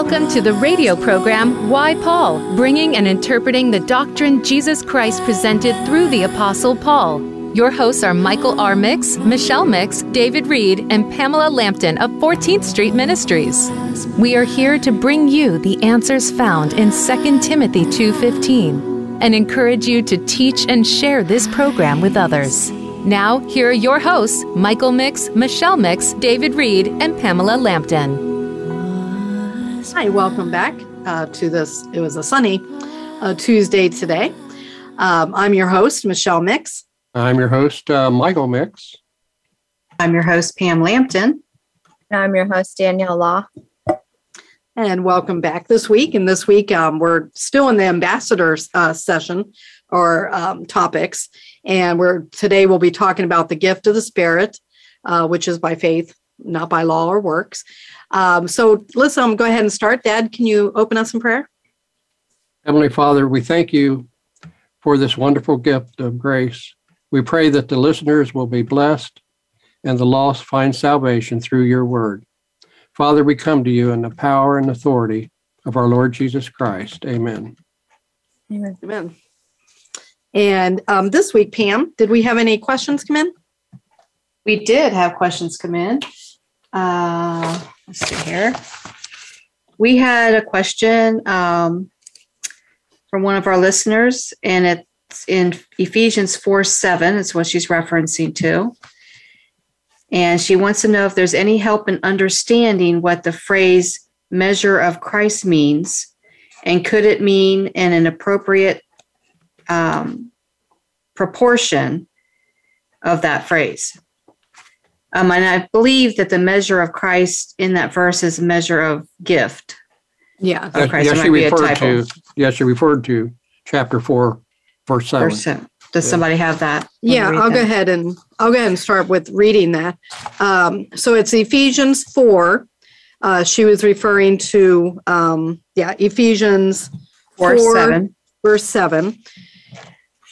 Welcome to the radio program Why Paul, bringing and interpreting the doctrine Jesus Christ presented through the Apostle Paul. Your hosts are Michael R. Mix, Michelle Mix, David Reed, and Pamela Lampton of 14th Street Ministries. We are here to bring you the answers found in 2 Timothy 2:15 and encourage you to teach and share this program with others. Now, here are your hosts, Michael Mix, Michelle Mix, David Reed, and Pamela Lampton. Hi, welcome back uh, to this. It was a sunny uh, Tuesday today. Um, I'm your host, Michelle Mix. I'm your host, uh, Michael Mix. I'm your host, Pam Lampton. And I'm your host, Danielle Law. And welcome back this week. And this week, um, we're still in the ambassador uh, session or um, topics. And we're today we'll be talking about the gift of the Spirit, uh, which is by faith, not by law or works. Um, so, listen, I'm go ahead and start. Dad, can you open us in prayer? Heavenly Father, we thank you for this wonderful gift of grace. We pray that the listeners will be blessed and the lost find salvation through your word. Father, we come to you in the power and authority of our Lord Jesus Christ. Amen. Amen. Amen. And um, this week, Pam, did we have any questions come in? We did have questions come in. Uh, let's see here. We had a question um, from one of our listeners, and it's in Ephesians 4 7, is what she's referencing to. And she wants to know if there's any help in understanding what the phrase measure of Christ means, and could it mean in an appropriate um, proportion of that phrase? Um, and I believe that the measure of Christ in that verse is a measure of gift. Yeah. Of Yes, Christ. yes, she might be a referred to, yes, she referred to chapter 4, verse 7. Verse seven. Does somebody have that? Yeah, I'll go ahead and I'll go ahead and start with reading that. Um, so it's Ephesians four. Uh, she was referring to um, yeah Ephesians Four, four, seven. verse seven.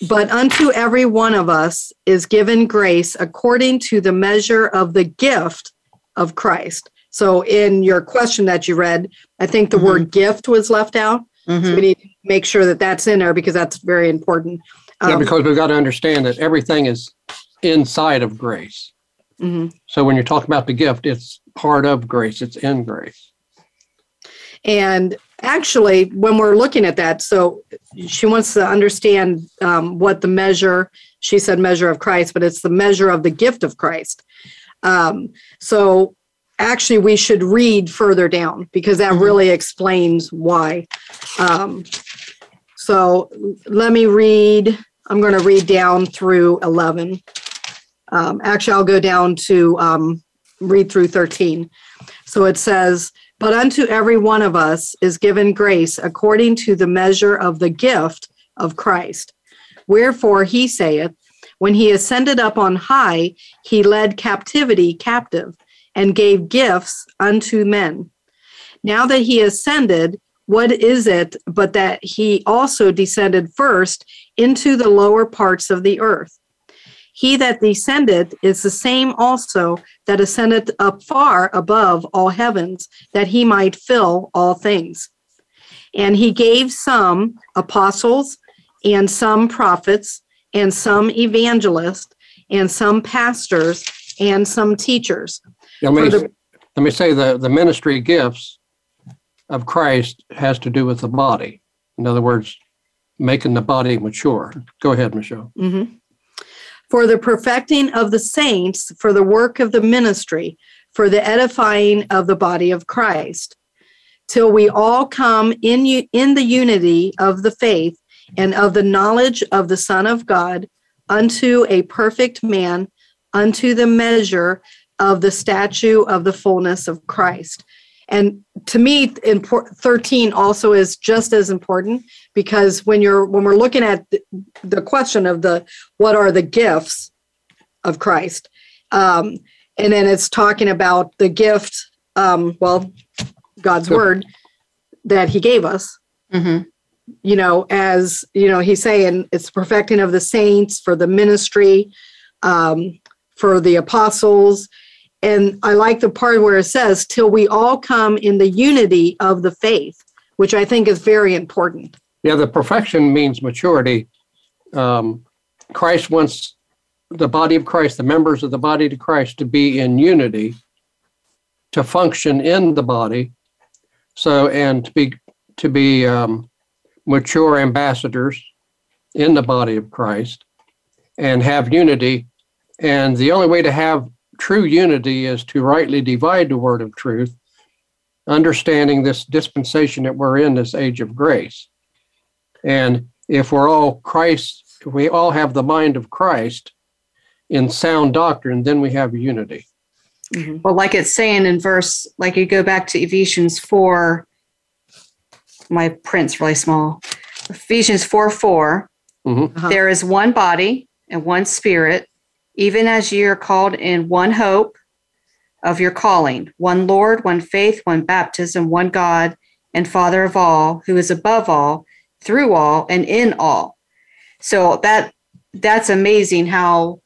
But unto every one of us is given grace according to the measure of the gift of Christ. So in your question that you read, I think the Mhm. word gift was left out. So Mhm. we need to make sure that that's in there because that's very important. Yeah, Um, because we've got to understand that everything is inside of grace. mhm. So when you're talking about the gift, it's part of grace, it's in grace. And actually, when we're looking at that, so she wants to understand um, what the measure, she said measure of Christ, but it's the measure of the gift of Christ. Um, so actually, we should read further down because that Mhm. really explains why. Um, so let me read, I'm going to read down through 11. Um, actually, I'll go down to um, read through 13. So it says, but unto every one of us is given grace according to the measure of the gift of Christ. Wherefore he saith, When he ascended up on high, he led captivity captive and gave gifts unto men. Now that he ascended, what is it but that he also descended first into the lower parts of the earth? He that descended is the same also that ascended up far above all heavens, that he might fill all things. And he gave some apostles, and some prophets, and some evangelists, and some pastors, and some teachers. Let me, the- let me say the, the ministry gifts of Christ has to do with the body. In other words, making the body mature. Go ahead, Michelle. Mhm. For the perfecting of the saints, for the work of the ministry, for the edifying of the body of Christ, till we all come in, in the unity of the faith and of the knowledge of the Son of God unto a perfect man, unto the measure of the statue of the fullness of Christ. And to me, impor- 13 also is just as important because when you're when we're looking at the, question of the what are the gifts of Christ, um, and then it's talking about the gift, um, well, God's Good. word that He gave us. Mhm. You know, as you know, He's saying it's perfecting of the saints for the ministry, um, for the apostles, and I like the part where it says, till we all come in the unity of the faith, which I think is very important. Yeah, the perfection means maturity. Um, Christ wants the body of Christ, the members of the body of Christ, to be in unity, to function in the body, so and to be to be um, mature ambassadors in the body of Christ, and have unity. And the only way to have true unity is to rightly divide the word of truth, understanding this dispensation that we're in, this age of grace. And if we're all Christ, if we all have the mind of Christ in sound doctrine, then we have unity. Mhm. Well, like it's saying in verse, like you go back to Ephesians 4, my print's really small. Ephesians 4 4, Mhm. Uh-huh. there is one body and one spirit, even as ye are called in one hope of your calling, one Lord, one faith, one baptism, one God and Father of all, who is above all, through all, and in all. So that that's amazing how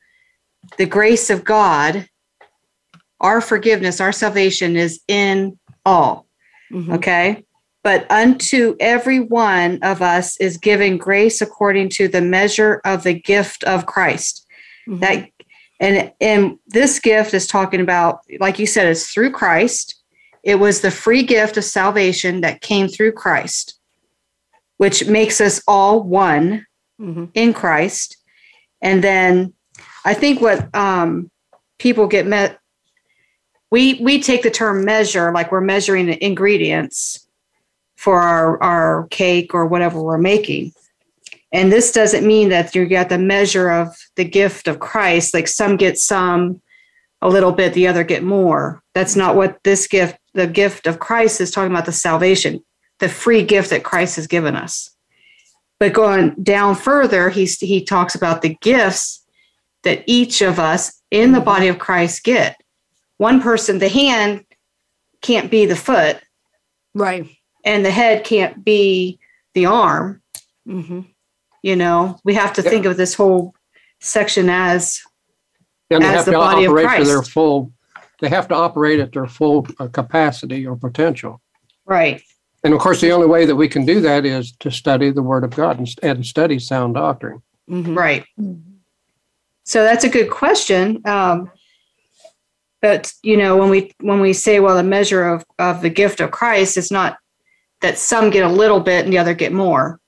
the grace of God, our forgiveness, our salvation is in all. Mhm. Okay. But unto every one of us is given grace according to the measure of the gift of Christ. Mhm. That and and this gift is talking about, like you said, it's through Christ. It was the free gift of salvation that came through Christ, which makes us all one Mhm. in Christ. And then I think what um, people get met, we we take the term measure like we're measuring the ingredients for our our cake or whatever we're making. And this doesn't mean that you get the measure of the gift of Christ, like some get some a little bit, the other get more. That's not what this gift, the gift of Christ is talking about the salvation, the free gift that Christ has given us. But going down further, he's, he talks about the gifts that each of us in the body of Christ get. One person, the hand can't be the foot, Right. and the head can't be the arm. hmm You know, we have to Yep. think of this whole section as And they As have the to body of operate to their full. They have to operate at their full uh, capacity or potential. right. And of course, the only way that we can do that is to study the Word of God and, and study sound doctrine. hmm Right. So that's a good question. Um, but you know, when we when we say, well, the measure of of the gift of Christ is not that some get a little bit and the other get more,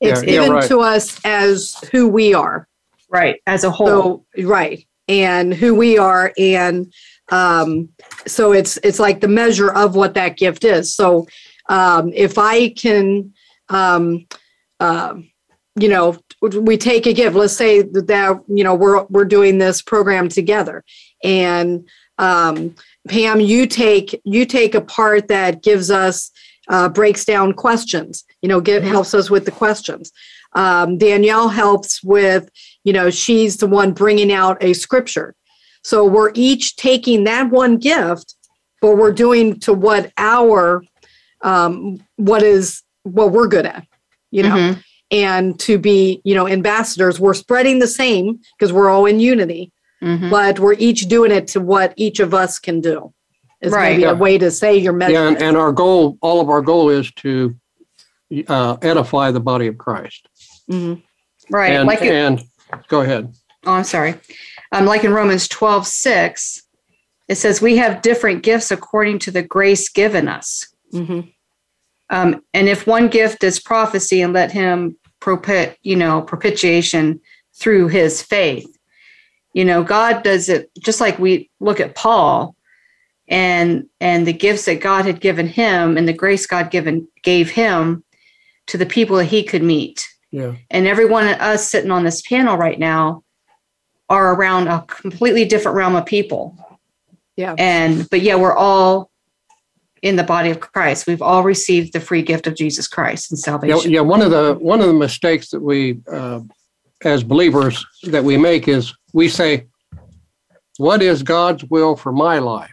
It's Yeah, yeah, given right. to us as who we are. right? As a whole, So right, and who we are, and um, so it's it's like the measure of what that gift is. So um, if I can, um, uh, you know, we take a gift. Let's say that you know we're we're doing this program together, and um, Pam, you take you take a part that gives us uh, breaks down questions. You know, get helps us with the questions. Um, Danielle helps with you know she's the one bringing out a scripture so we're each taking that one gift but we're doing to what our um what is what we're good at you know Mhm. and to be you know ambassadors we're spreading the same because we're all in unity Mhm. but we're each doing it to what each of us can do is Right. maybe Yeah. a way to say your message. Yeah, and, and our goal, all of our goal is to uh, edify the body of Christ. Mhm. right? and, like it, and go ahead. oh, I'm sorry. Um, like in Romans 12, 6, it says, We have different gifts according to the grace given us. Mhm. Um, and if one gift is prophecy and let him propit, you know, propitiation through his faith, you know, God does it just like we look at Paul and and the gifts that God had given him and the grace God given gave him to the people that he could meet. Yeah. And every one of us sitting on this panel right now are around a completely different realm of people. Yeah. And but yeah, we're all in the body of Christ. We've all received the free gift of Jesus Christ and Yeah, salvation. yeah. One of the one of the mistakes that we, uh, as believers, that we make is we say, "What is God's will for my life?"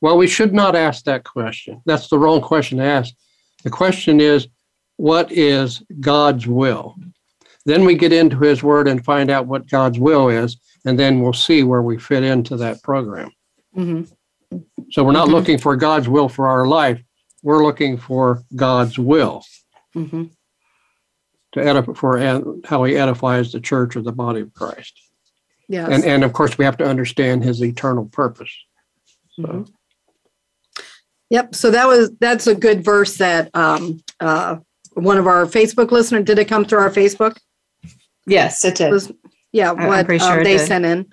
Well, we should not ask that question. That's the wrong question to ask. The question is, "What is God's will?" Then we get into His Word and find out what God's will is, and then we'll see where we fit into that program. Mhm. So we're not Mhm. looking for God's will for our life. We're looking for God's will Mhm. to edify for ed- how He edifies the church or the body of Christ. Yes. And and of course we have to understand His eternal purpose. Mhm. Yep. So that was that's a good verse that um, uh, one of our Facebook listeners did it come through our Facebook? Yes, it did. Was- Yeah, I'm what pretty um, sure it they did. sent in.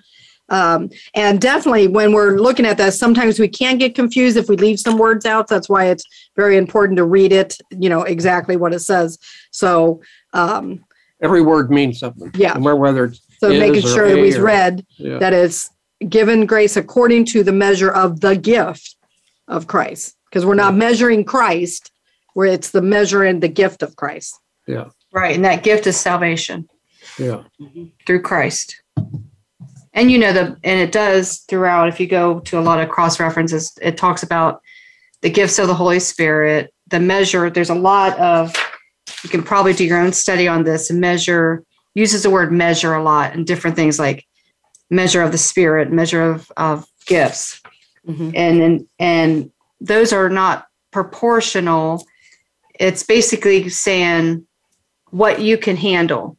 Um, and definitely when we're looking at this, sometimes we can get confused if we leave some words out. That's why it's very important to read it, you know, exactly what it says. So, um, Every word means something. Yeah. No matter whether it's so making sure that a we've read yeah. that it's given grace according to the measure of the gift of Christ. Because we're not measuring Christ, where it's the measure and the gift of Christ. yeah. Right. And that gift is salvation Yeah. through Christ. And you know, the and it does throughout, if you go to a lot of cross references, it talks about the gifts of the Holy Spirit, the measure. There's a lot of you can probably do your own study on this and measure uses the word measure a lot and different things like measure of the spirit, measure of, of gifts. Mhm. and and and those are not proportional it's basically saying what you can handle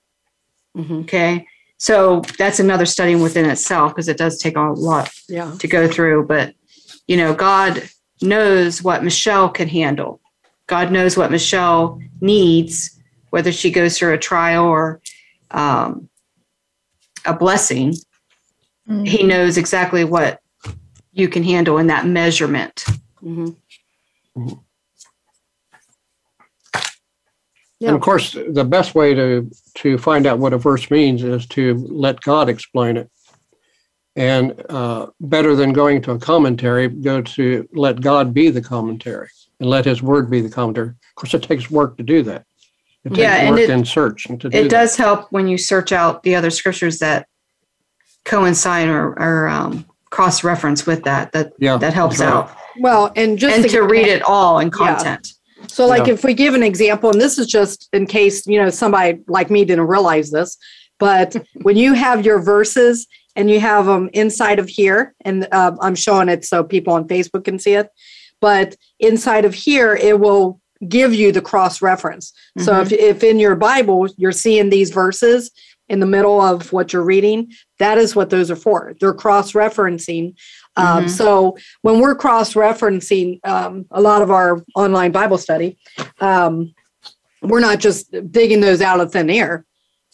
Mhm. okay so that's another study within itself because it does take a lot Yeah. to go through but you know god knows what michelle can handle god knows what michelle needs whether she goes through a trial or um, a blessing Mm. he knows exactly what you can handle in that measurement. Mhm. And of course, the best way to to find out what a verse means is to let God explain it. And uh, better than going to a commentary, go to let God be the commentary and let His Word be the commentary. Of course, it takes work to do that. It takes Yeah, and work it- and search and to do It that. does help when you search out the other scriptures that coincide or, or um, cross reference with that. That Yeah, that helps right. out, Well, and just and to read it all in Yeah. So, like, Yeah. if we give an example, and this is just in case you know somebody like me didn't realize this, but when you have your verses and you have them inside of here, and uh, I'm showing it so people on Facebook can see it, but inside of here, it will give you the cross reference. So, if, if in your Bible you're seeing these verses in the middle of what you're reading, that is what those are for. They're cross referencing. Um, Mhm. So when we're cross referencing um, a lot of our online Bible study, um, we're not just digging those out of thin air.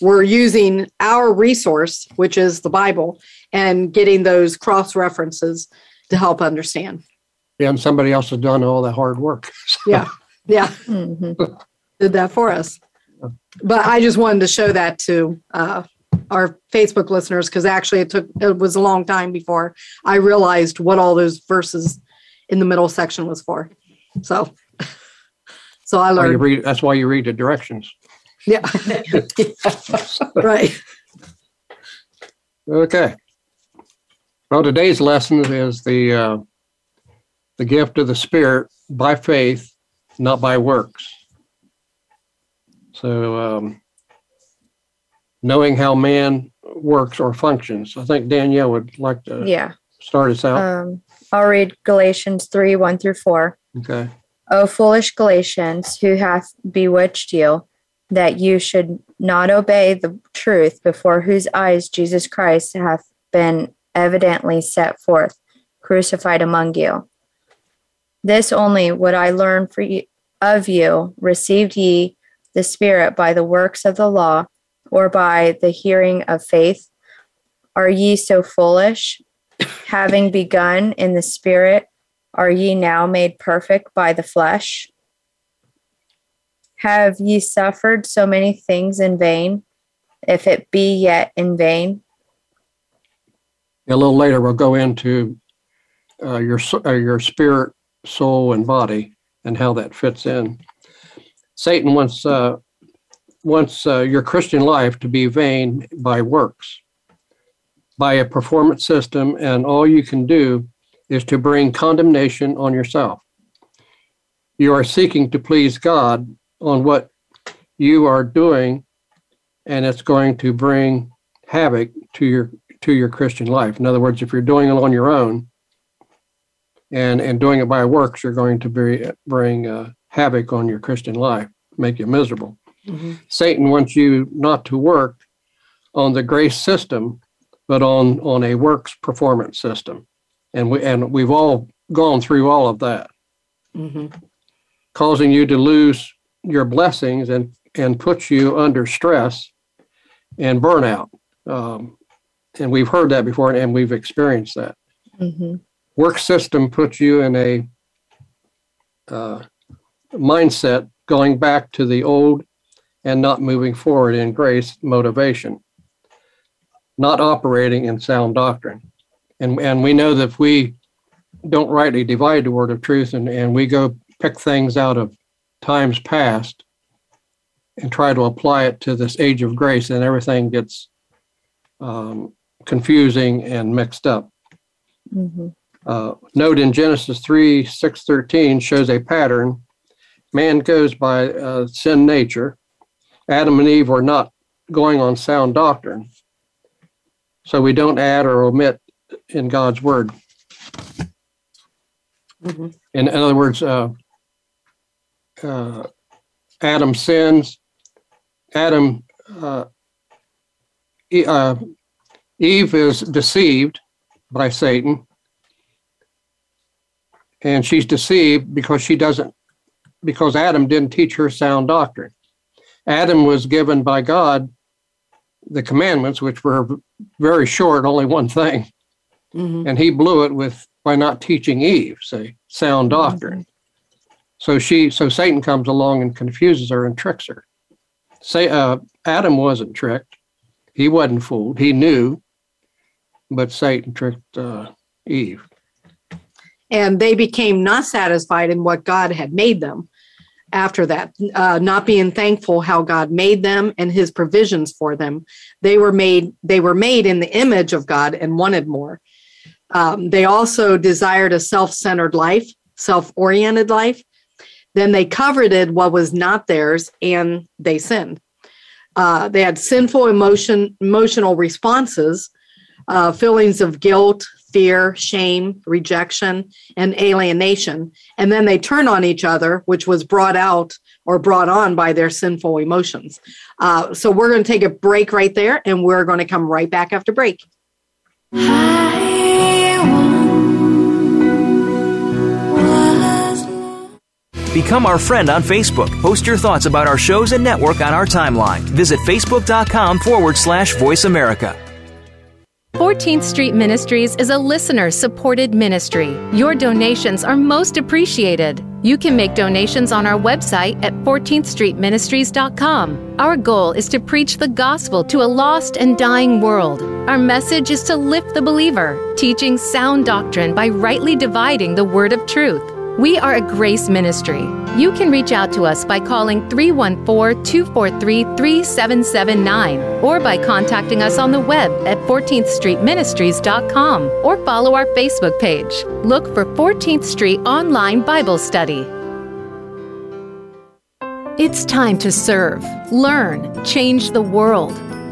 We're using our resource, which is the Bible, and getting those cross references to help understand. Yeah, and somebody else has done all the hard work. Yeah. Yeah. Mhm. did that for us. But I just wanted to show that to uh, our Facebook listeners because actually it took it was a long time before I realized what all those verses in the middle section was for. So, so I learned. read, that's why you read the directions. Yeah, right. Okay. Well, today's lesson is the uh, the gift of the Spirit by faith, not by works. So, um, knowing how man works or functions, I think Danielle would like to Yeah. start us out. Um, I'll read Galatians 3 1 through 4. okay. O foolish Galatians, who hath bewitched you, that you should not obey the truth, before whose eyes Jesus Christ hath been evidently set forth, crucified among you. This only would I learn for you, of you, received ye the Spirit by the works of the law, or by the hearing of faith? Are ye so foolish? Having begun in the Spirit, are ye now made perfect by the flesh? Have ye suffered so many things in vain, if it be yet in vain? A little later, we'll go into uh, your uh, your spirit, soul, and body, and how that fits in. Satan wants uh, wants uh, your Christian life to be vain by works, by a performance system, and all you can do is to bring condemnation on yourself. You are seeking to please God on what you are doing, and it's going to bring havoc to your to your Christian life. In other words, if you're doing it on your own and and doing it by works, you're going to be, bring uh, havoc on your Christian life, make you miserable. Satan wants you not to work on the grace system, but on on a works performance system, and we and we've all gone through all of that, Mhm. causing you to lose your blessings and and put you under stress and burnout. Um, and we've heard that before, and we've experienced that. hmm Work system puts you in a uh, mindset going back to the old and not moving forward in grace motivation, not operating in sound doctrine. And, and we know that if we don't rightly divide the word of truth and, and we go pick things out of times past and try to apply it to this age of grace, then everything gets um, confusing and mixed up. hmm Uh, note in Genesis 3 6 13 shows a pattern. Man goes by uh, sin nature. Adam and Eve were not going on sound doctrine. So we don't add or omit in God's word. Mhm. In, in other words, uh, uh, Adam sins. Adam, uh, uh, Eve is deceived by Satan and she's deceived because she doesn't because adam didn't teach her sound doctrine adam was given by god the commandments which were very short only one thing. Mhm. and he blew it with by not teaching eve say sound doctrine. So she so satan comes along and confuses her and tricks her. Say uh, adam wasn't tricked. He wasn't fooled. He knew but satan tricked uh, eve. And they became not satisfied in what God had made them after that, uh, not being thankful how God made them and his provisions for them. They were made, they were made in the image of God and wanted more. Um, they also desired a self-centered life, self-oriented life. Then they coveted what was not theirs and they sinned. Uh, they had sinful emotion, emotional responses, uh, feelings of guilt, fear, shame, rejection, and alienation. And then they turn on each other, which was brought out or brought on by their sinful emotions. Uh, so we're going to take a break right there and we're going to come right back after break. Become our friend on Facebook. Post your thoughts about our shows and network on our timeline. Visit facebook.com forward slash voice America. 14th Street Ministries is a listener supported ministry. Your donations are most appreciated. You can make donations on our website at 14thstreetministries.com. Our goal is to preach the gospel to a lost and dying world. Our message is to lift the believer, teaching sound doctrine by rightly dividing the word of truth. We are a grace ministry. You can reach out to us by calling 314 243 3779 or by contacting us on the web at 14thstreetministries.com or follow our Facebook page. Look for 14th Street Online Bible Study. It's time to serve, learn, change the world.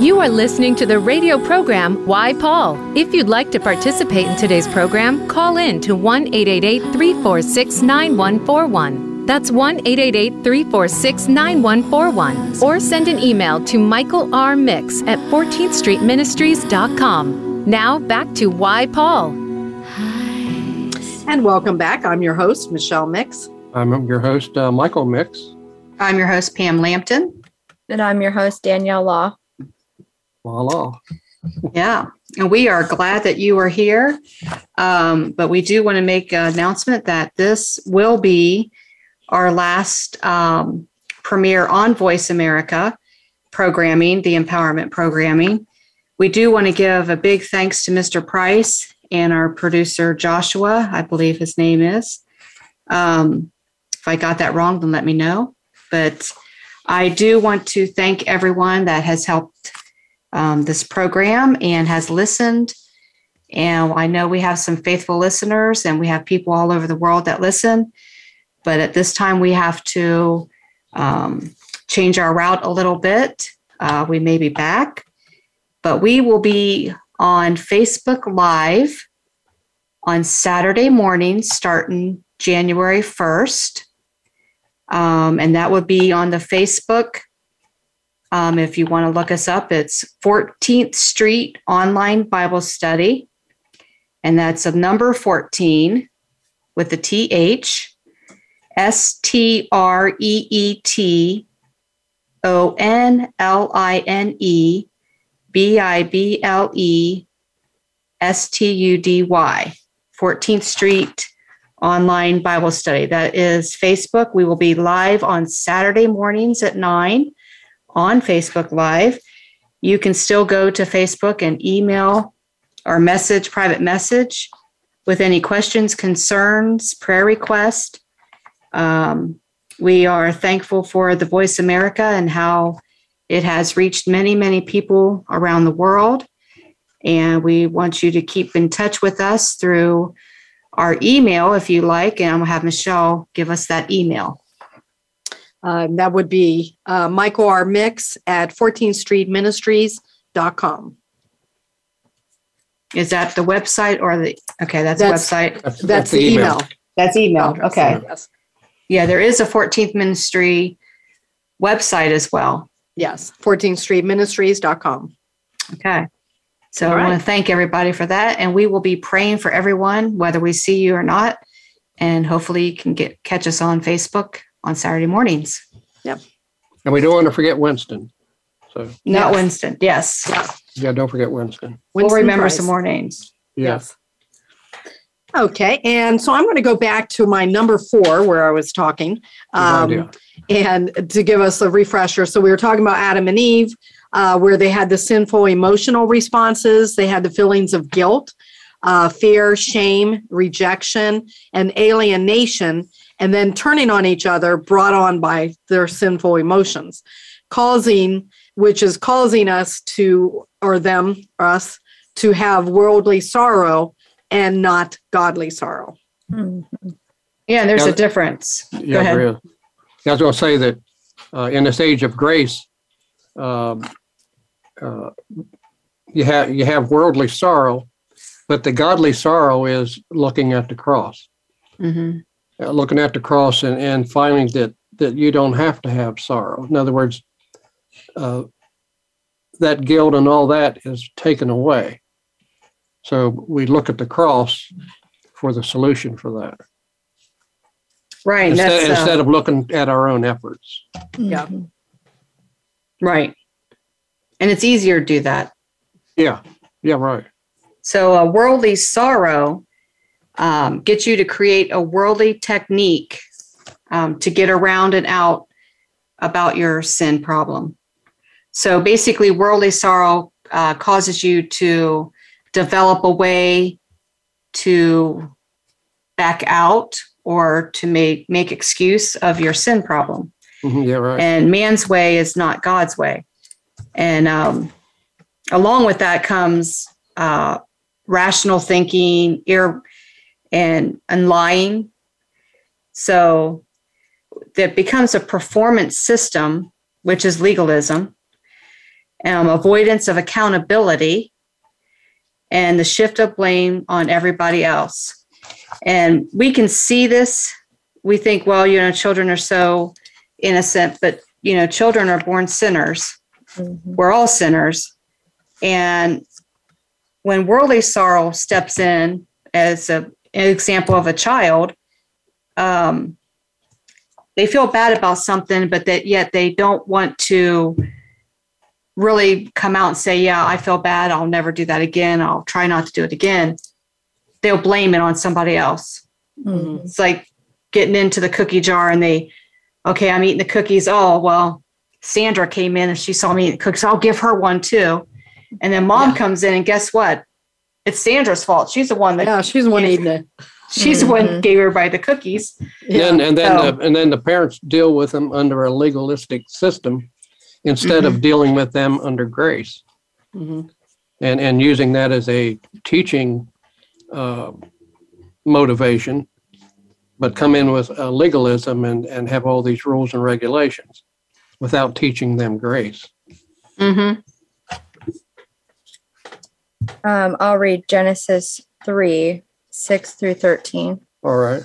You are listening to the radio program Why Paul. If you'd like to participate in today's program, call in to 1 888 346 9141. That's 1 888 346 9141. Or send an email to Michael R. Mix at 14thstreetministries.com. Now back to Why Paul. And welcome back. I'm your host, Michelle Mix. I'm your host, uh, Michael Mix. I'm your host, Pam Lampton. And I'm your host, Danielle Law. Law Law. Yeah, and we are glad that you are here. Um, but we do want to make an announcement that this will be our last um, premiere on Voice America programming, the empowerment programming. We do want to give a big thanks to Mr. Price and our producer, Joshua, I believe his name is. Um, if I got that wrong, then let me know. But I do want to thank everyone that has helped um, this program and has listened. And I know we have some faithful listeners and we have people all over the world that listen. But at this time, we have to um, change our route a little bit. Uh, we may be back, but we will be on Facebook Live on Saturday morning starting January 1st. Um, and that would be on the Facebook. Um, if you want to look us up, it's 14th Street Online Bible Study. And that's a number 14 with the TH, S T R E E T O N L I N E B I B L E S T U D Y, 14th Street online Bible study. That is Facebook. We will be live on Saturday mornings at 9 on Facebook Live. You can still go to Facebook and email or message, private message with any questions, concerns, prayer request. Um, we are thankful for the Voice America and how it has reached many, many people around the world. And we want you to keep in touch with us through our email if you like. And I'm going to have Michelle give us that email. Uh, that would be uh, Michael R. Mix at 14th Street Ministries.com. Is that the website or the, okay, that's, That's- the website. That's, That's the email. That's email. Okay. Yes. Yeah, there is a 14th Ministry website as well. Yes. 14th Street Ministries.com. Okay. So All I want to thank everybody for that. And we will be praying for everyone, whether we see you or not. And hopefully you can get catch us on Facebook on Saturday mornings. Yep. And we don't want to forget Winston. So, Not Yes. Winston. Yes. yeah, don't forget Winston. We'll remember Price. some more names. Yes. Okay. And so I'm going to go back to my number four where I was talking. Um, idea. and to give us a refresher. So we were talking about Adam and Eve, uh, where they had the sinful emotional responses, they had the feelings of guilt, uh, fear, shame, rejection, and alienation, and then turning on each other, brought on by their sinful emotions, causing, which is causing us to, or them, us, to have worldly sorrow and not godly sorrow. Mhm. Yeah, there's Yeah. a difference. Yeah, ahead. there is. I was going to say that uh, in this age of grace, um, uh, you have you have worldly sorrow, but the godly sorrow is looking at the cross, Mhm. uh, looking at the cross, and, and finding that that you don't have to have sorrow. In other words, uh, that guilt and all that is taken away. So we look at the cross for the solution for that Right. instead, That's, uh, instead of looking at our own efforts. Yeah. Mhm. Right. And it's easier to do that. Yeah, yeah, right. So a worldly sorrow um, gets you to create a worldly technique um, to get around and out about your sin problem. So basically, worldly sorrow uh, causes you to develop a way to back out or to make make excuse of your sin problem Mhm, yeah, right. and man's way is not God's way. And um, along with that comes uh, rational thinking, ear, and and lying. So that becomes a performance system, which is legalism, um, avoidance of accountability, and the shift of blame on everybody else. And we can see this we think, well, you know, children are so innocent, but you know, children are born sinners. Mhm. We're all sinners. And when worldly sorrow steps in as a, an example of a child, um, they feel bad about something, but that yet they don't want to really come out and say, Yeah, I feel bad. I'll never do that again. I'll try not to do it again. They'll blame it on somebody else. Mhm. It's like getting into the cookie jar and they, okay, I'm eating the cookies. Oh, well, Sandra came in and she saw me eating cookies. I'll give her one too. And then mom Yeah. comes in and guess what? It's Sandra's fault. She's the one that Yeah, she's the one eating it. she's the one who Mhm. gave everybody the cookies. Yeah. And, and then So- the, and then the parents deal with them under a legalistic system instead of dealing with them under grace Mhm. and and using that as a teaching uh, motivation, but come in with uh, legalism and and have all these rules and regulations without teaching them grace. Mm-hmm. Um, I'll read Genesis 3 6 through 13. All right.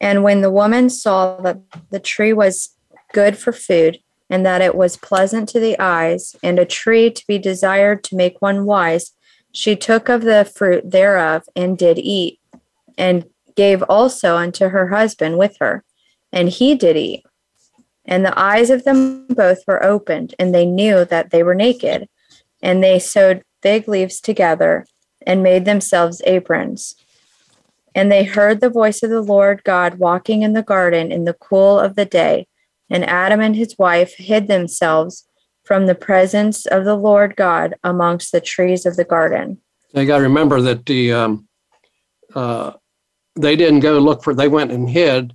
And when the woman saw that the tree was good for food, and that it was pleasant to the eyes, and a tree to be desired to make one wise, she took of the fruit thereof and did eat, and gave also unto her husband with her, and he did eat. And the eyes of them both were opened, and they knew that they were naked, and they sewed fig leaves together and made themselves aprons. And they heard the voice of the Lord God walking in the garden in the cool of the day. And Adam and his wife hid themselves from the presence of the Lord God amongst the trees of the garden. So you got to remember that the um, uh, they didn't go look for. They went and hid,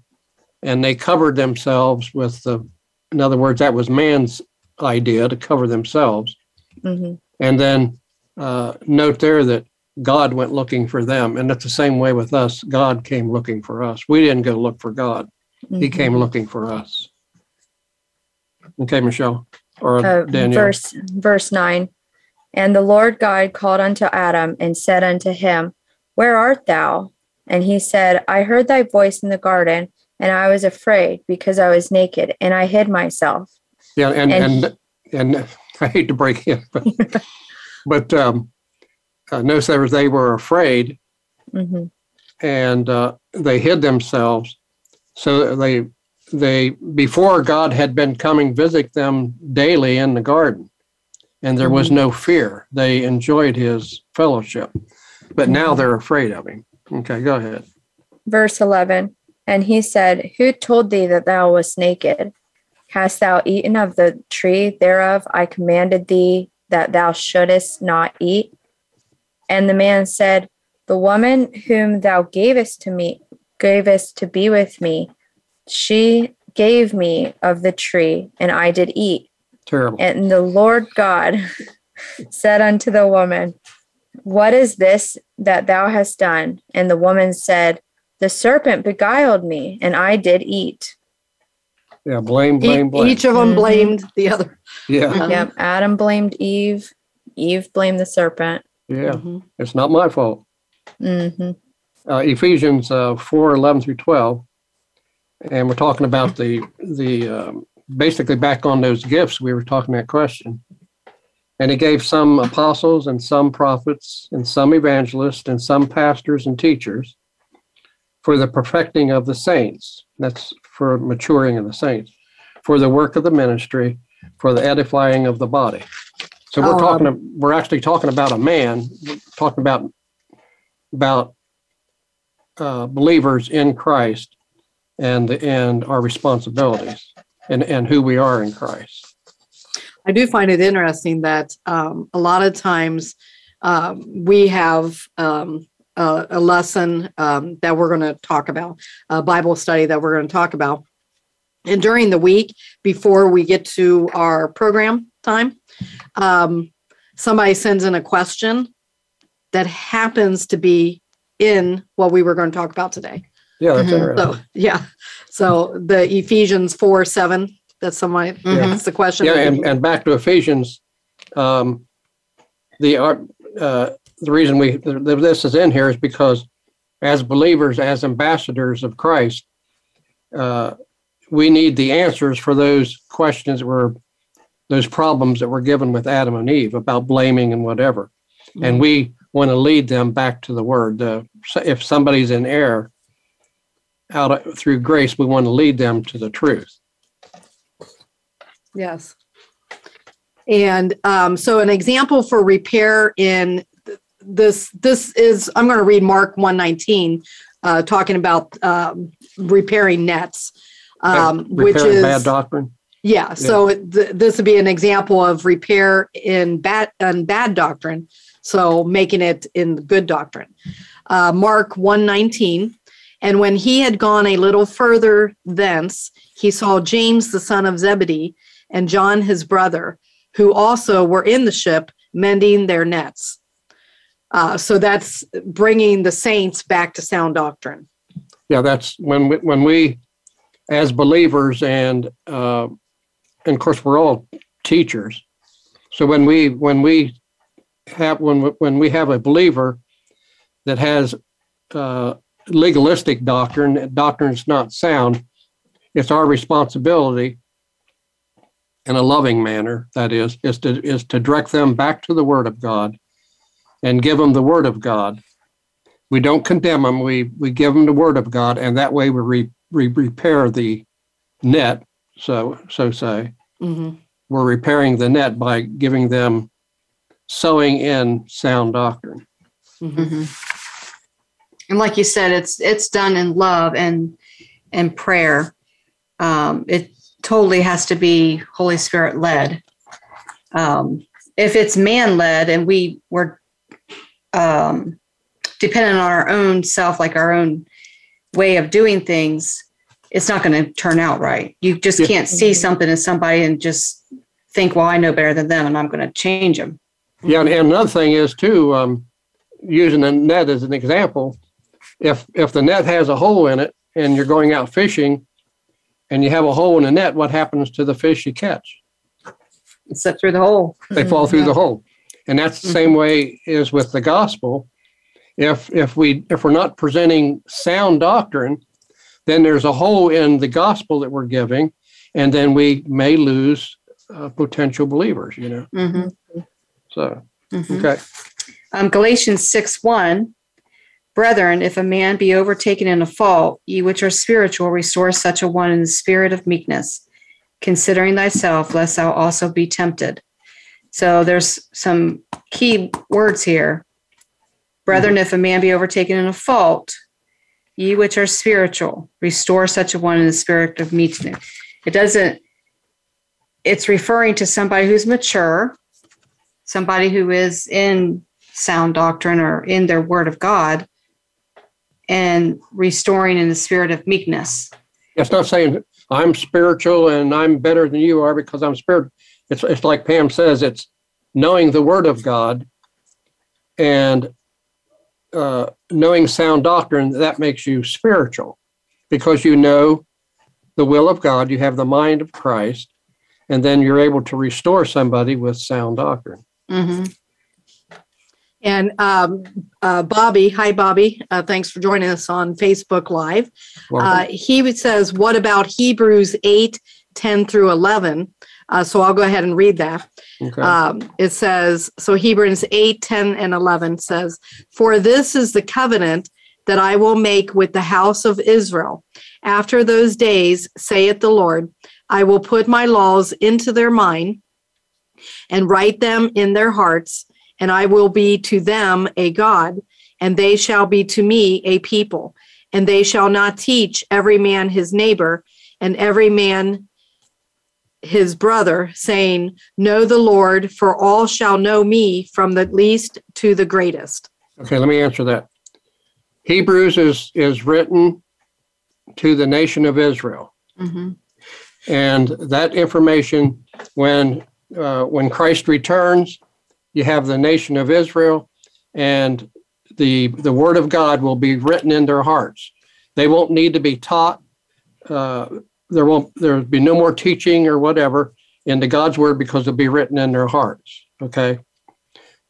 and they covered themselves with the. In other words, that was man's idea to cover themselves. Mhm. And then uh, note there that God went looking for them, and it's the same way with us. God came looking for us. We didn't go look for God. He Mhm. came looking for us. Okay, Michelle or Uh, Daniel. verse verse 9 and the lord god called unto adam and said unto him where art thou and he said i heard thy voice in the garden and i was afraid because i was naked and i hid myself Yeah, and And and and, I hate to break in, but, but um, uh, notice there was they were afraid Mhm. and uh, they hid themselves. So they they before God had been coming visit them daily in the garden, and there was no fear. They enjoyed His fellowship, but now they're afraid of Him. Okay, go ahead. verse 11 and he said who told thee that thou wast naked hast thou eaten of the tree thereof i commanded thee that thou shouldest not eat and the man said the woman whom thou gavest to me gavest to be with me she gave me of the tree and i did eat Terrible. and the Lord God said unto the woman, What is this that thou hast done? And the woman said, The serpent beguiled me, and I did eat. Yeah, blame, blame, blame. Each of them Mhm. blamed the other. yeah, Uh-huh. Yep. Adam blamed Eve. Eve blamed the serpent. yeah. Mhm. It's not my fault. hmm uh, Ephesians uh, 4 11 through 12. And we're talking about the, the um, basically back on those gifts. We were talking that question. And he gave some apostles and some prophets and some evangelists and some pastors and teachers for the perfecting of the saints. That's for maturing of the saints, for the work of the ministry, for the edifying of the body. So we're Oh, talking, we're actually talking about a man, talking about, about uh, believers in Christ and and our responsibilities and and who we are in Christ. I do find it interesting that um, a lot of times um, we have um, a, a lesson um, that we're going to talk about, a Bible study that we're going to talk about. And during the week, before we get to our program time, um, somebody sends in a question that happens to be in what we were going to talk about today. Yeah, that's Mhm. interesting. So, yeah. So the Ephesians 4 7, that's somebody, that's the question. Yeah, and, and back to Ephesians, um, the uh, uh, the reason we th- this is in here is because as believers, as ambassadors of Christ, uh, we need the answers for those questions that were those problems that were given with Adam and Eve about blaming and whatever. And we want to lead them back to the word. Uh, if somebody's in error out of, through grace, we want to lead them to the truth. Yes. And um, so an example for repair in th- this, this is, I'm going to read Mark 119, uh, talking about um, repairing nets, um, which is. bad doctrine. Yeah, so it- th- this would be an example of repair in bad and bad doctrine. So making it in good doctrine. Uh, Mark one nineteen, and when he had gone a little further thence, he saw James the son of Zebedee and John his brother, who also were in the ship mending their nets. Uh, so that's bringing the saints back to sound doctrine. Yeah, that's when we, when we, as believers, and uh, and of course we're all teachers. So when we when we have when we- when we have a believer that has uh, legalistic doctrine, doctrine is not sound, it's our responsibility in a loving manner. That is, is to is to direct them back to the Word of God, and give them the Word of God we don't condemn them. We we give them the word of God, and that way we re, re, repair the net. So so say Mhm. we're repairing the net by giving them sowing in sound doctrine. Mhm. And like you said, it's it's done in love and and prayer. Um, it totally has to be Holy Spirit led. Um, if it's man led and we were um, dependent on our own self, like our own way of doing things, it's not going to turn out right. You just Yeah. can't see something in somebody and just think, "Well, I know better than them, and I'm going to change them." Yeah, and, and another thing is too, um, using the net as an example, if if the net has a hole in it and you're going out fishing, and you have a hole in the net, what happens to the fish you catch? It's slip through the hole. they fall through the hole and that's the same way is with the gospel if if we if we're not presenting sound doctrine then there's a hole in the gospel that we're giving and then we may lose uh, potential believers you know Mm-hmm. so Mhm. okay Um, Galatians 6 1. Brethren, if a man be overtaken in a fault, ye which are spiritual, restore such a one in the spirit of meekness, considering thyself, lest thou also be tempted. So there's some key words here. Brethren, mm-hmm. if a man be overtaken in a fault, ye which are spiritual, restore such a one in the spirit of meekness. It doesn't, it's referring to somebody who's mature, somebody who is in sound doctrine or in their word of God and restoring in the spirit of meekness. it's not saying i'm spiritual and i'm better than you are because i'm spiritual it's, it's like pam says it's knowing the word of god and uh, knowing sound doctrine that makes you spiritual because you know the will of god you have the mind of christ and then you're able to restore somebody with sound doctrine Mm-hmm. And um, uh, Bobby, hi Bobby, uh, thanks for joining us on Facebook Live. Uh, he says, What about Hebrews 8, 10 through 11? Uh, so I'll go ahead and read that. okay. Um, it says, So Hebrews 8, 10, and 11 says, For this is the covenant that I will make with the house of Israel. After those days, saith the Lord, I will put my laws into their mind and write them in their hearts, and I will be to them a God, and they shall be to me a people. And they shall not teach every man his neighbor, and every man his brother, saying, Know the Lord, for all shall know me from the least to the greatest. Okay, let me answer that. Hebrews is is written to the nation of Israel, Mm-hmm. and that information, when uh, when Christ returns, you have the nation of Israel, and the the word of God will be written in their hearts. They won't need to be taught. Uh, there won't there'll be no more teaching or whatever into God's word because it'll be written in their hearts. Okay,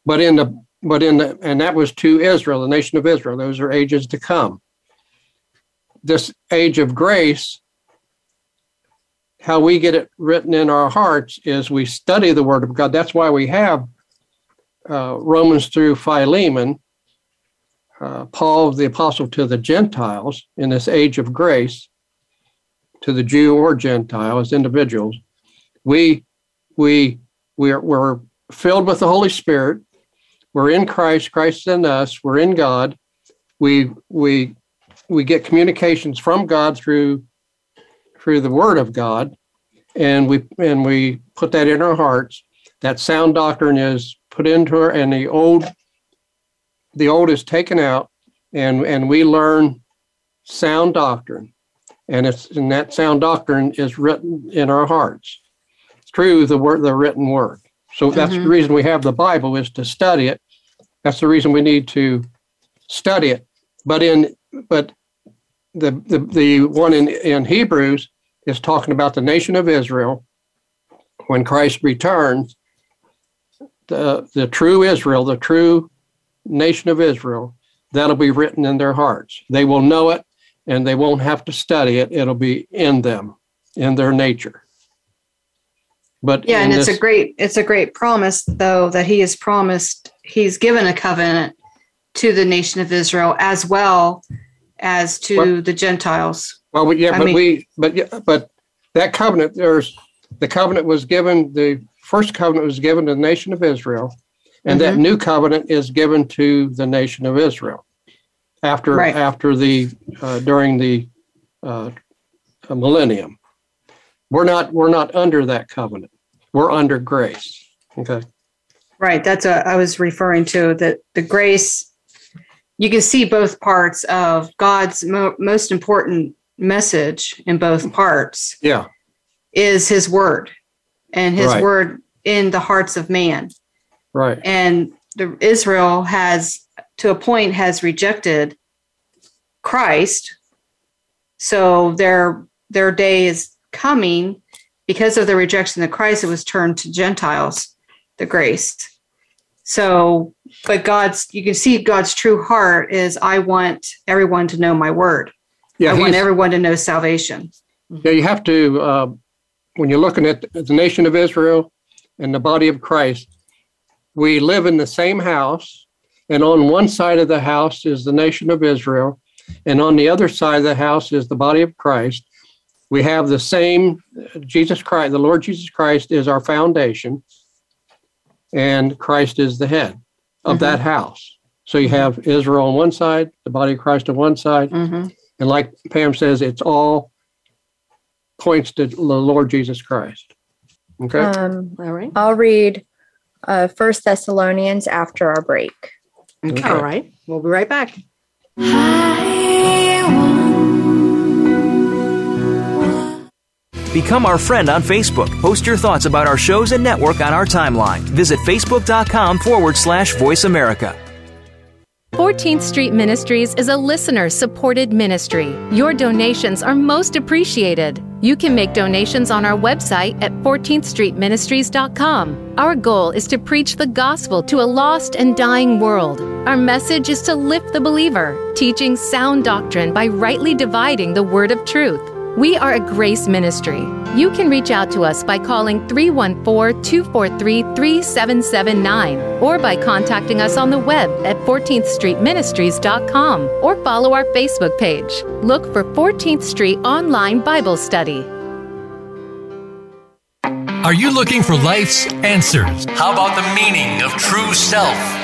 but in the but in the and that was to Israel, the nation of Israel. Those are ages to come. This age of grace how we get it written in our hearts is we study the Word of God. That's why we have uh, Romans through Philemon, uh, Paul the apostle to the Gentiles in this age of grace, to the Jew or Gentile as individuals. We we we're, we're filled with the Holy Spirit. We're in Christ. Christ in us. We're in God. We we we get communications from God through through the Word of God, and we and we put that in our hearts. That sound doctrine is put into her, and the old the old is taken out, and and we learn sound doctrine, and it's and that sound doctrine is written in our hearts through the word the written word. So that's Mhm. the reason we have the Bible is to study it. That's the reason we need to study it. But in but the the, the one in, in Hebrews is talking about the nation of Israel when Christ returns. The the true Israel, the true nation of Israel, that'll be written in their hearts. They will know it and they won't have to study it. It'll be in them, in their nature. But Yeah, and it's this- a great it's a great promise though that he has promised he's given a covenant to the nation of Israel as well as to What? the Gentiles. Well, yeah, I but mean- we, but, yeah, but that covenant, there's, the covenant was given, the first covenant was given to the nation of Israel. And that Mhm. new covenant is given to the nation of Israel. After, Right. after the, uh, during the, uh, millennium. We're not, we're not under that covenant. We're under grace. Okay. Right, that's what I was referring to that the grace you can see both parts of God's mo- most important message in both parts Yeah. is his word and his Right. word in the hearts of man. Right. and the Israel has to a point has rejected Christ. So their their day is coming because of the rejection of Christ, it was turned to Gentiles, the grace. So, but God's you can see God's true heart is I want everyone to know my word. Yeah. I want everyone to know salvation. Yeah, you have to, uh, when you're looking at the nation of Israel and the body of Christ, we live in the same house. And on one side of the house is the nation of Israel. And on the other side of the house is the body of Christ. We have the same Jesus Christ, the Lord Jesus Christ is our foundation, and Christ is the head of Mhm. that house. So you have Israel on one side, the body of Christ on one side, Mhm. and like Pam says, it's all points to the Lord Jesus Christ. Okay. Um, All right. I'll read uh, First Thessalonians after our break. Okay. All right. We'll be right back. Become our friend on Facebook. Post your thoughts about our shows and network on our timeline. Visit facebook.com forward slash voice America. 14th Street Ministries is a listener supported ministry. Your donations are most appreciated. You can make donations on our website at 14thstreetministries.com. Our goal is to preach the gospel to a lost and dying world. Our message is to lift the believer, teaching sound doctrine by rightly dividing the word of truth. We are a grace ministry. You can reach out to us by calling 314 243 3779 or by contacting us on the web at 14thstreetministries.com or follow our Facebook page. Look for 14th Street Online Bible Study. Are you looking for life's answers? How about the meaning of true self?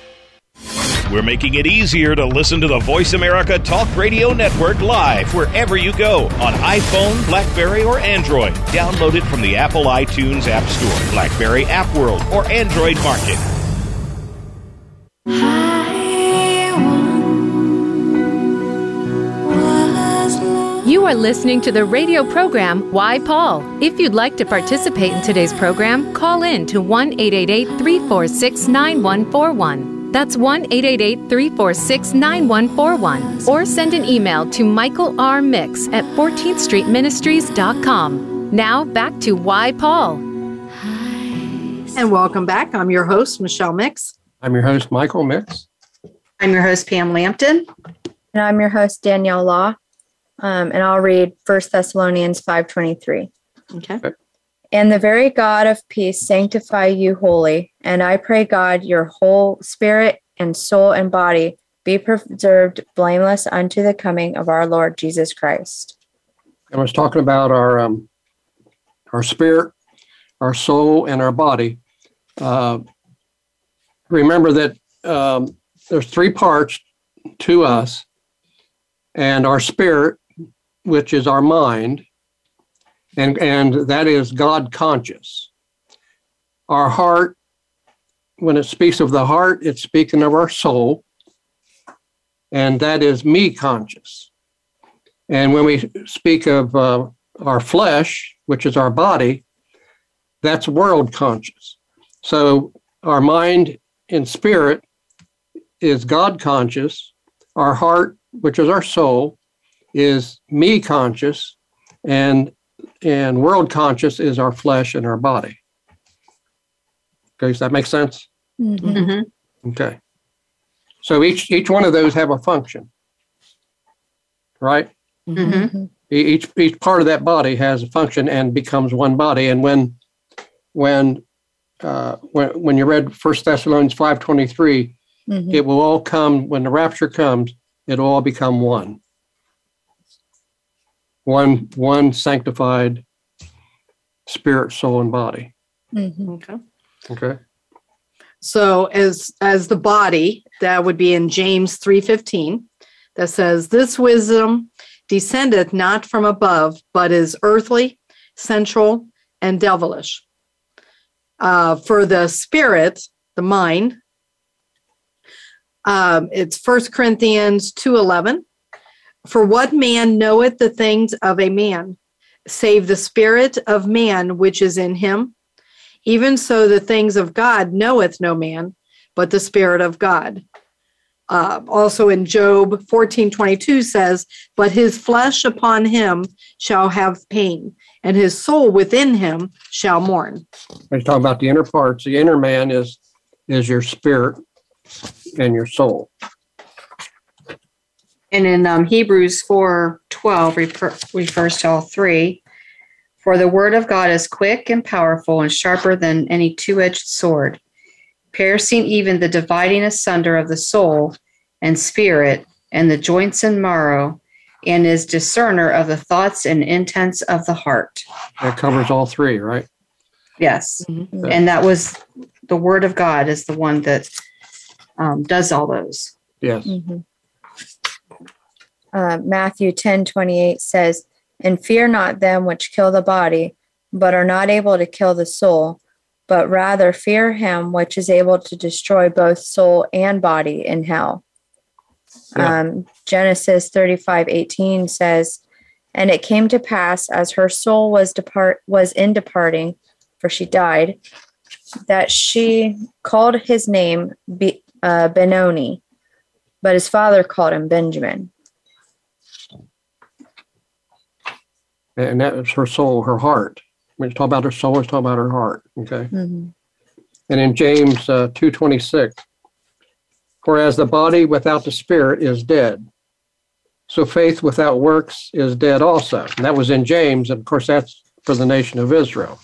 We're making it easier to listen to the Voice America Talk Radio Network live wherever you go on iPhone, Blackberry, or Android. Download it from the Apple iTunes App Store, Blackberry App World, or Android Market. You are listening to the radio program Why Paul. If you'd like to participate in today's program, call in to 1 888 346 9141. That's 1 888 346 9141. Or send an email to Michael R. Mix at 14th Street Ministries.com. Now back to Why Paul. And welcome back. I'm your host, Michelle Mix. I'm your host, Michael Mix. I'm your host, Pam Lampton. And I'm your host, Danielle Law. Um, and I'll read 1 Thessalonians 5.23. Okay. And the very God of peace sanctify you wholly. And I pray, God, your whole spirit and soul and body be preserved blameless unto the coming of our Lord Jesus Christ. I was talking about our um, our spirit, our soul, and our body. Uh, remember that um, there's three parts to us, and our spirit, which is our mind, and and that is God conscious. Our heart, when it speaks of the heart, it's speaking of our soul, and that is me conscious. And when we speak of uh, our flesh, which is our body, that's world conscious. So our mind and spirit is God conscious. Our heart, which is our soul, is me conscious, and and world conscious is our flesh and our body. Okay, does that make sense? Mm-hmm. Okay. So each each one of those have a function, right? Mm-hmm. E- Each each part of that body has a function and becomes one body. And when when uh, when when you read First Thessalonians five twenty three, Mhm. it will all come when the rapture comes. It'll all become one. One one sanctified spirit, soul, and body. Mhm. Okay. Okay. So as as the body, that would be in James 3:15 that says this wisdom descendeth not from above but is earthly, sensual and devilish. Uh, for the spirit, the mind, um, it's First Corinthians 2:11. For what man knoweth the things of a man, save the spirit of man which is in him? Even so, the things of God knoweth no man, but the Spirit of God. Uh, also in Job 14 22 says, But his flesh upon him shall have pain, and his soul within him shall mourn. He's talking about the inner parts, the inner man is is your spirit and your soul. And in um, Hebrews 4 12 refer, refers to all three. For the word of God is quick and powerful and sharper than any two edged sword, piercing even the dividing asunder of the soul and spirit and the joints and marrow, and is discerner of the thoughts and intents of the heart. That covers all three, right? Yes. Mhm. And that was the word of God is the one that um, does all those. Yes. Mhm. Uh, Matthew ten twenty eight says, And fear not them which kill the body, but are not able to kill the soul, but rather fear him which is able to destroy both soul and body in hell. Yeah. Um, Genesis thirty five eighteen says, And it came to pass as her soul was depart was in departing, for she died, that she called his name Be- uh, Benoni, but his father called him Benjamin. And that is her soul, her heart. When you talk about her soul, it's talking about her heart. Okay. Mhm. And in James uh, 2.26, for as the body without the spirit is dead, so faith without works is dead also. And that was in James, and of course that's for the nation of Israel.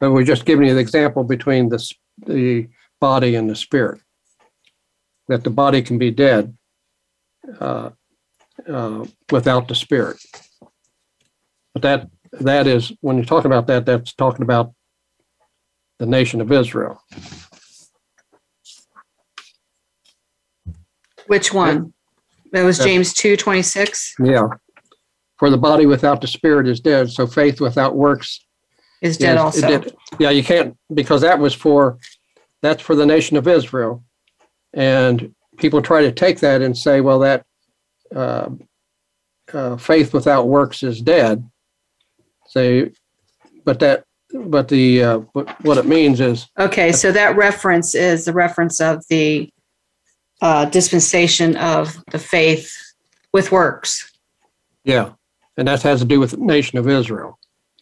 But we're just giving you the example between the, the body and the spirit. That the body can be dead uh, uh, without the spirit. But that that is when you talk about that, that's talking about the nation of Israel. Which one? That was. James two twenty six. Yeah. For the body without the spirit is dead, so faith without works Is dead is- also. did- Yeah, you can't because that was for that's for the nation of Israel, and people try to take that and say, well, that uh, uh, faith without works is dead. Say, but that, but the uh, what, what it means is Okay, so that reference is the reference of the uh, dispensation of the faith with works. yeah, and that has to do with the nation of Israel.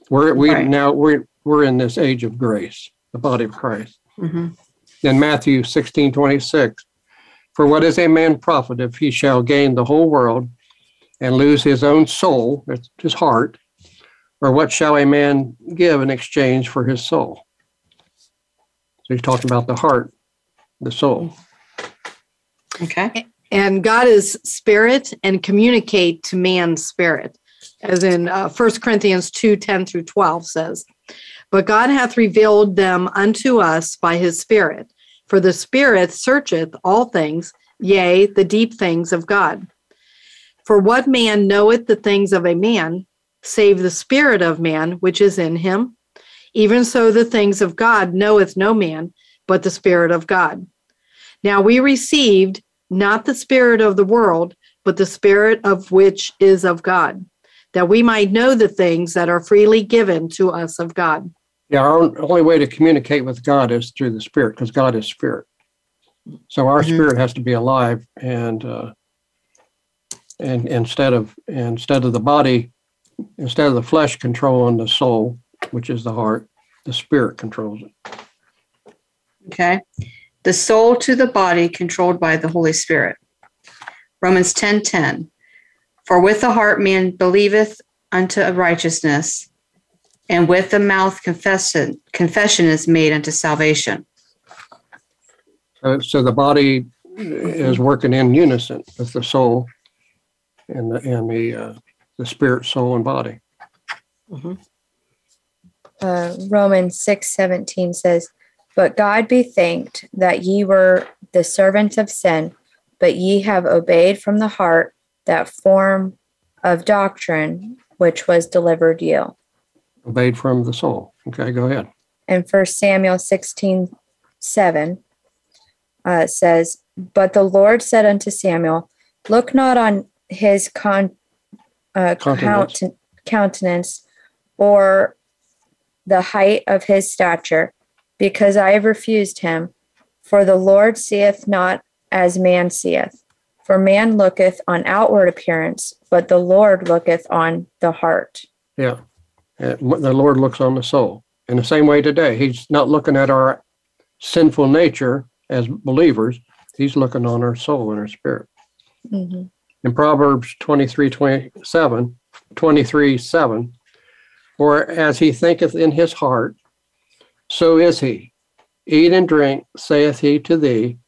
We're we Right. now we're we're in this age of grace, the body of Christ. Mhm. In Matthew sixteen twenty six, for what is a man profit if he shall gain the whole world and lose his own soul, his heart, or what shall a man give in exchange for his soul? So he's talking about the heart, the soul. Okay. And God is spirit and communicate to man's spirit, as in uh, 1 Corinthians 2 10 through 12 says, But God hath revealed them unto us by his Spirit. For the Spirit searcheth all things, yea, the deep things of God. For what man knoweth the things of a man, save the Spirit of man which is in him? Even so, the things of God knoweth no man, but the Spirit of God. Now we received not the Spirit of the world, but the Spirit of which is of God, that we might know the things that are freely given to us of God. Yeah, our only way to communicate with God is through the Spirit, because God is Spirit. So our Mhm. spirit has to be alive, and uh, and instead of instead of the body, instead of the flesh controlling the soul, which is the heart, the Spirit controls it. Okay. The soul to the body controlled by the Holy Spirit. Romans 10 10. For with the heart man believeth unto righteousness, and with the mouth confession, confession is made unto salvation. So, so the body is working in unison with the soul, and the and the uh, the spirit, soul, and body. uh, Romans six seventeen says, But God be thanked that ye were the servants of sin, but ye have obeyed from the heart that form of doctrine which was delivered you. Obeyed from the soul. Okay, go ahead. And first Samuel sixteen seven uh, says, But the Lord said unto Samuel, Look not on his con- uh, Countenance. counten- countenance or the height of his stature, because I have refused him. For the Lord seeth not as man seeth. For man looketh on outward appearance, but the Lord looketh on the heart. Yeah. Uh, The Lord looks on the soul. In the same way today, He's not looking at our sinful nature as believers, He's looking on our soul and our spirit. Mhm. In Proverbs 23 27, 23 7, for as he thinketh in his heart, so is he. Eat and drink, saith he to thee,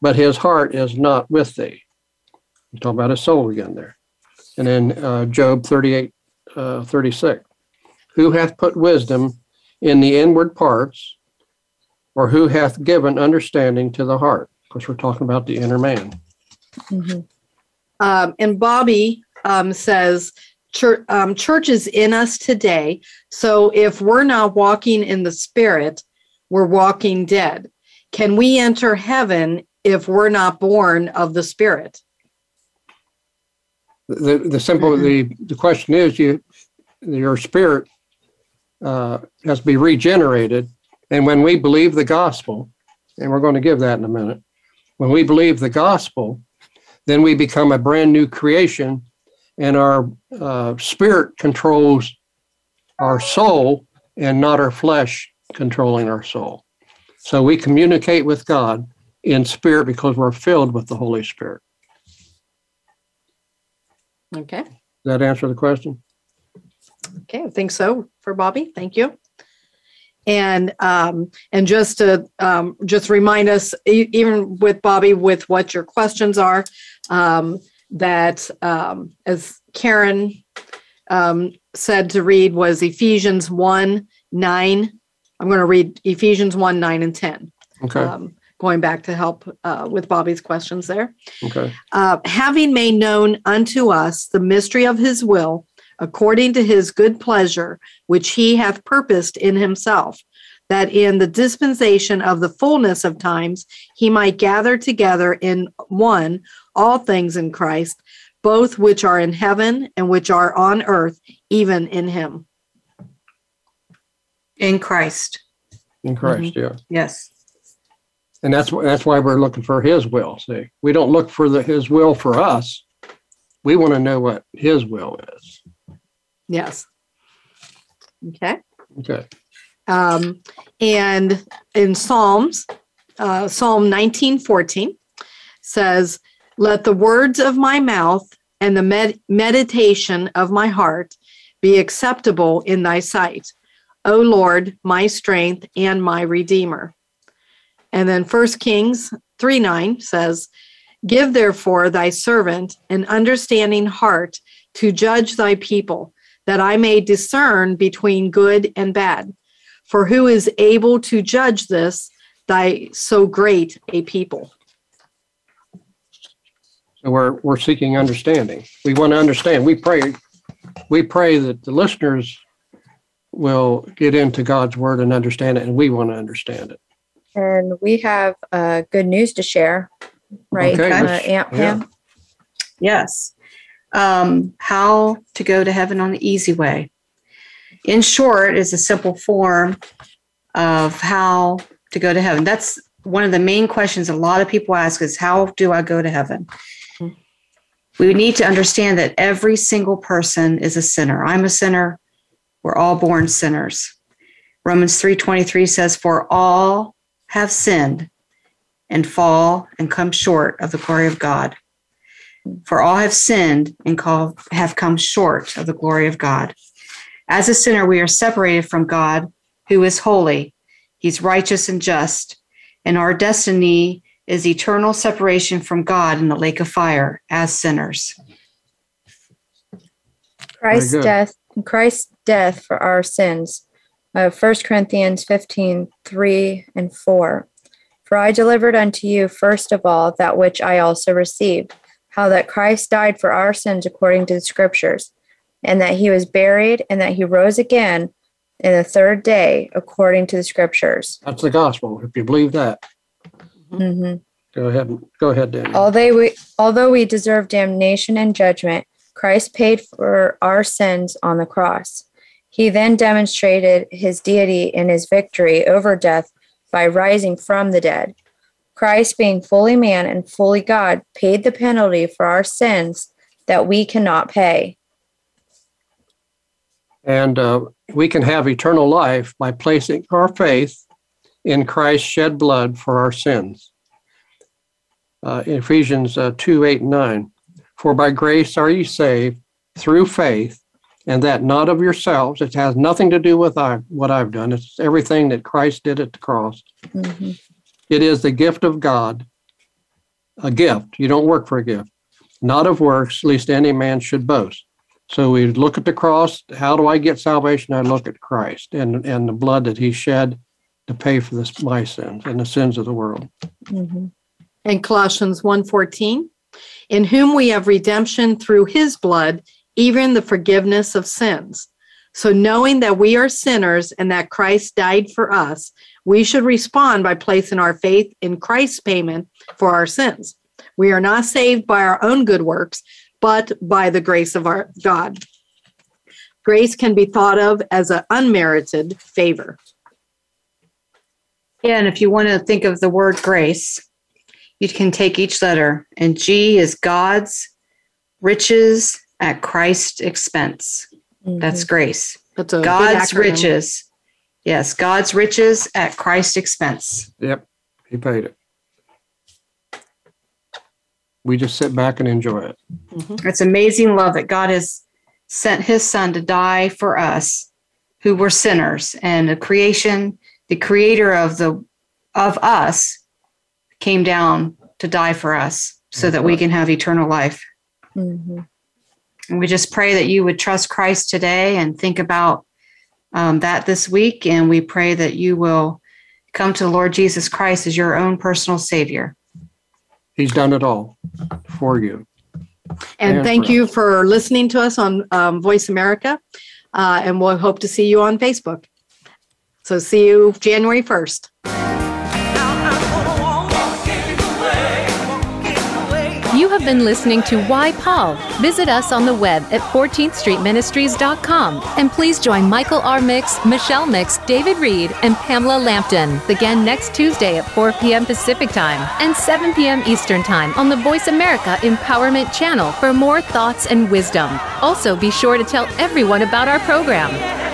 but his heart is not with thee. You talking about his soul again there. And then uh, Job 38 uh, 36. Who hath put wisdom in the inward parts, or who hath given understanding to the heart? Because we're talking about the inner man. Mhm. Um, and Bobby um, says, church, um, church is in us today. So if we're not walking in the spirit, we're walking dead. Can we enter heaven if we're not born of the spirit? The, the simple, the, the question is you, your spirit uh, has to be regenerated. And when we believe the gospel, and we're going to give that in a minute, when we believe the gospel, then we become a brand new creation and our uh, spirit controls our soul and not our flesh controlling our soul. So we communicate with God in spirit because we're filled with the Holy Spirit. Okay. Does that answer the question? Okay, I think so for Bobby. Thank you. And um, and just to um, just remind us, e- even with Bobby, with what your questions are, um, that um, as Karen um, said to read was Ephesians one nine. I'm going to read Ephesians one nine and ten. Okay. Um, going back to help uh, with Bobby's questions there Okay. uh, having made known unto us the mystery of his will, according to his good pleasure, which he hath purposed in himself, that in the dispensation of the fullness of times he might gather together in one all things in Christ, both which are in heaven and which are on earth, even in him. In Christ. In Christ, yeah. Yes. And that's that's why we're looking for His will. See, we don't look for the His will for us. We want to know what His will is. Yes. Okay. Okay. Um, and in Psalms, uh, Psalm 1914 says, Let the words of my mouth and the med- meditation of my heart be acceptable in thy sight, O Lord, my strength and my redeemer. And then 1 Kings 3 9 says, Give therefore thy servant an understanding heart to judge thy people, that I may discern between good and bad. For who is able to judge this, thy so great a people? So we're we're seeking understanding. We want to understand. We pray. We pray that the listeners will get into God's word and understand it, and we want to understand it. And we have uh, good news to share, right? Okay, uh, let's- Aunt yeah. Pam? Yes. Um, how to go to heaven on the easy way. In short, is a simple form of how to go to heaven. That's one of the main questions a lot of people ask is how do I go to heaven? We need to understand that every single person is a sinner. I'm a sinner. We're all born sinners. Romans 3:23 says for all have sinned and fall and come short of the glory of God. For all have sinned and call, have come short of the glory of God. As a sinner, we are separated from God, who is holy. He's righteous and just. And our destiny is eternal separation from God in the lake of fire as sinners. Christ's death, Christ's death for our sins. Uh, 1 Corinthians 15, 3 and 4. For I delivered unto you first of all that which I also received, how that Christ died for our sins according to the scriptures, and that he was buried, and that he rose again in the third day according to the scriptures. That's the gospel. If you believe that, hmm go ahead go ahead, Danny. Although we, although we deserve damnation and judgment, Christ paid for our sins on the cross. He then demonstrated his deity in his victory over death by rising from the dead. Christ, being fully man and fully God, paid the penalty for our sins that we cannot pay. And uh, we can have eternal life by placing our faith in Christ's shed blood for our sins. Uh, Ephesians uh, 2 8 9. For by grace are ye saved through faith, and that not of yourselves. It has nothing to do with I, what I've done. It's everything that Christ did at the cross. Mhm. It is the gift of God, a gift. You don't work for a gift, not of works, lest any man should boast. So we look at the cross. How do I get salvation? I look at Christ and, and the blood that he shed to pay for this, my sins and the sins of the world. Mhm. And Colossians 1:14, in whom we have redemption through his blood, even the forgiveness of sins. So knowing that we are sinners and that Christ died for us, we should respond by placing our faith in Christ's payment for our sins. We are not saved by our own good works, but by the grace of our God. Grace can be thought of as an unmerited favor. Yeah, and if you want to think of the word grace, you can take each letter, and G is God's riches at Christ's expense. Mm-hmm. That's grace. That's a God's riches. Yes, God's riches at Christ's expense. Yep, he paid it. We just sit back and enjoy it. Mm-hmm. It's amazing love that God has sent his son to die for us who were sinners and the creation, the creator of the of us came down to die for us so that we can have eternal life. Mhm. And we just pray that you would trust Christ today and think about um, that this week. And we pray that you will come to the Lord Jesus Christ as your own personal Savior. He's done it all for you. And And thank for you for listening to us on um, Voice America. Uh, and we'll hope to see you on Facebook. So see you January 1st. You have been listening to Why Paul. Visit us on the web at 14thstreetministries.com. And please join Michael R. Mix, Michelle Mix, David Reed, and Pamela Lampton again next Tuesday at 4 p.m. Pacific Time and 7 p.m. Eastern Time on the Voice America Empowerment Channel for more thoughts and wisdom. Also, be sure to tell everyone about our program.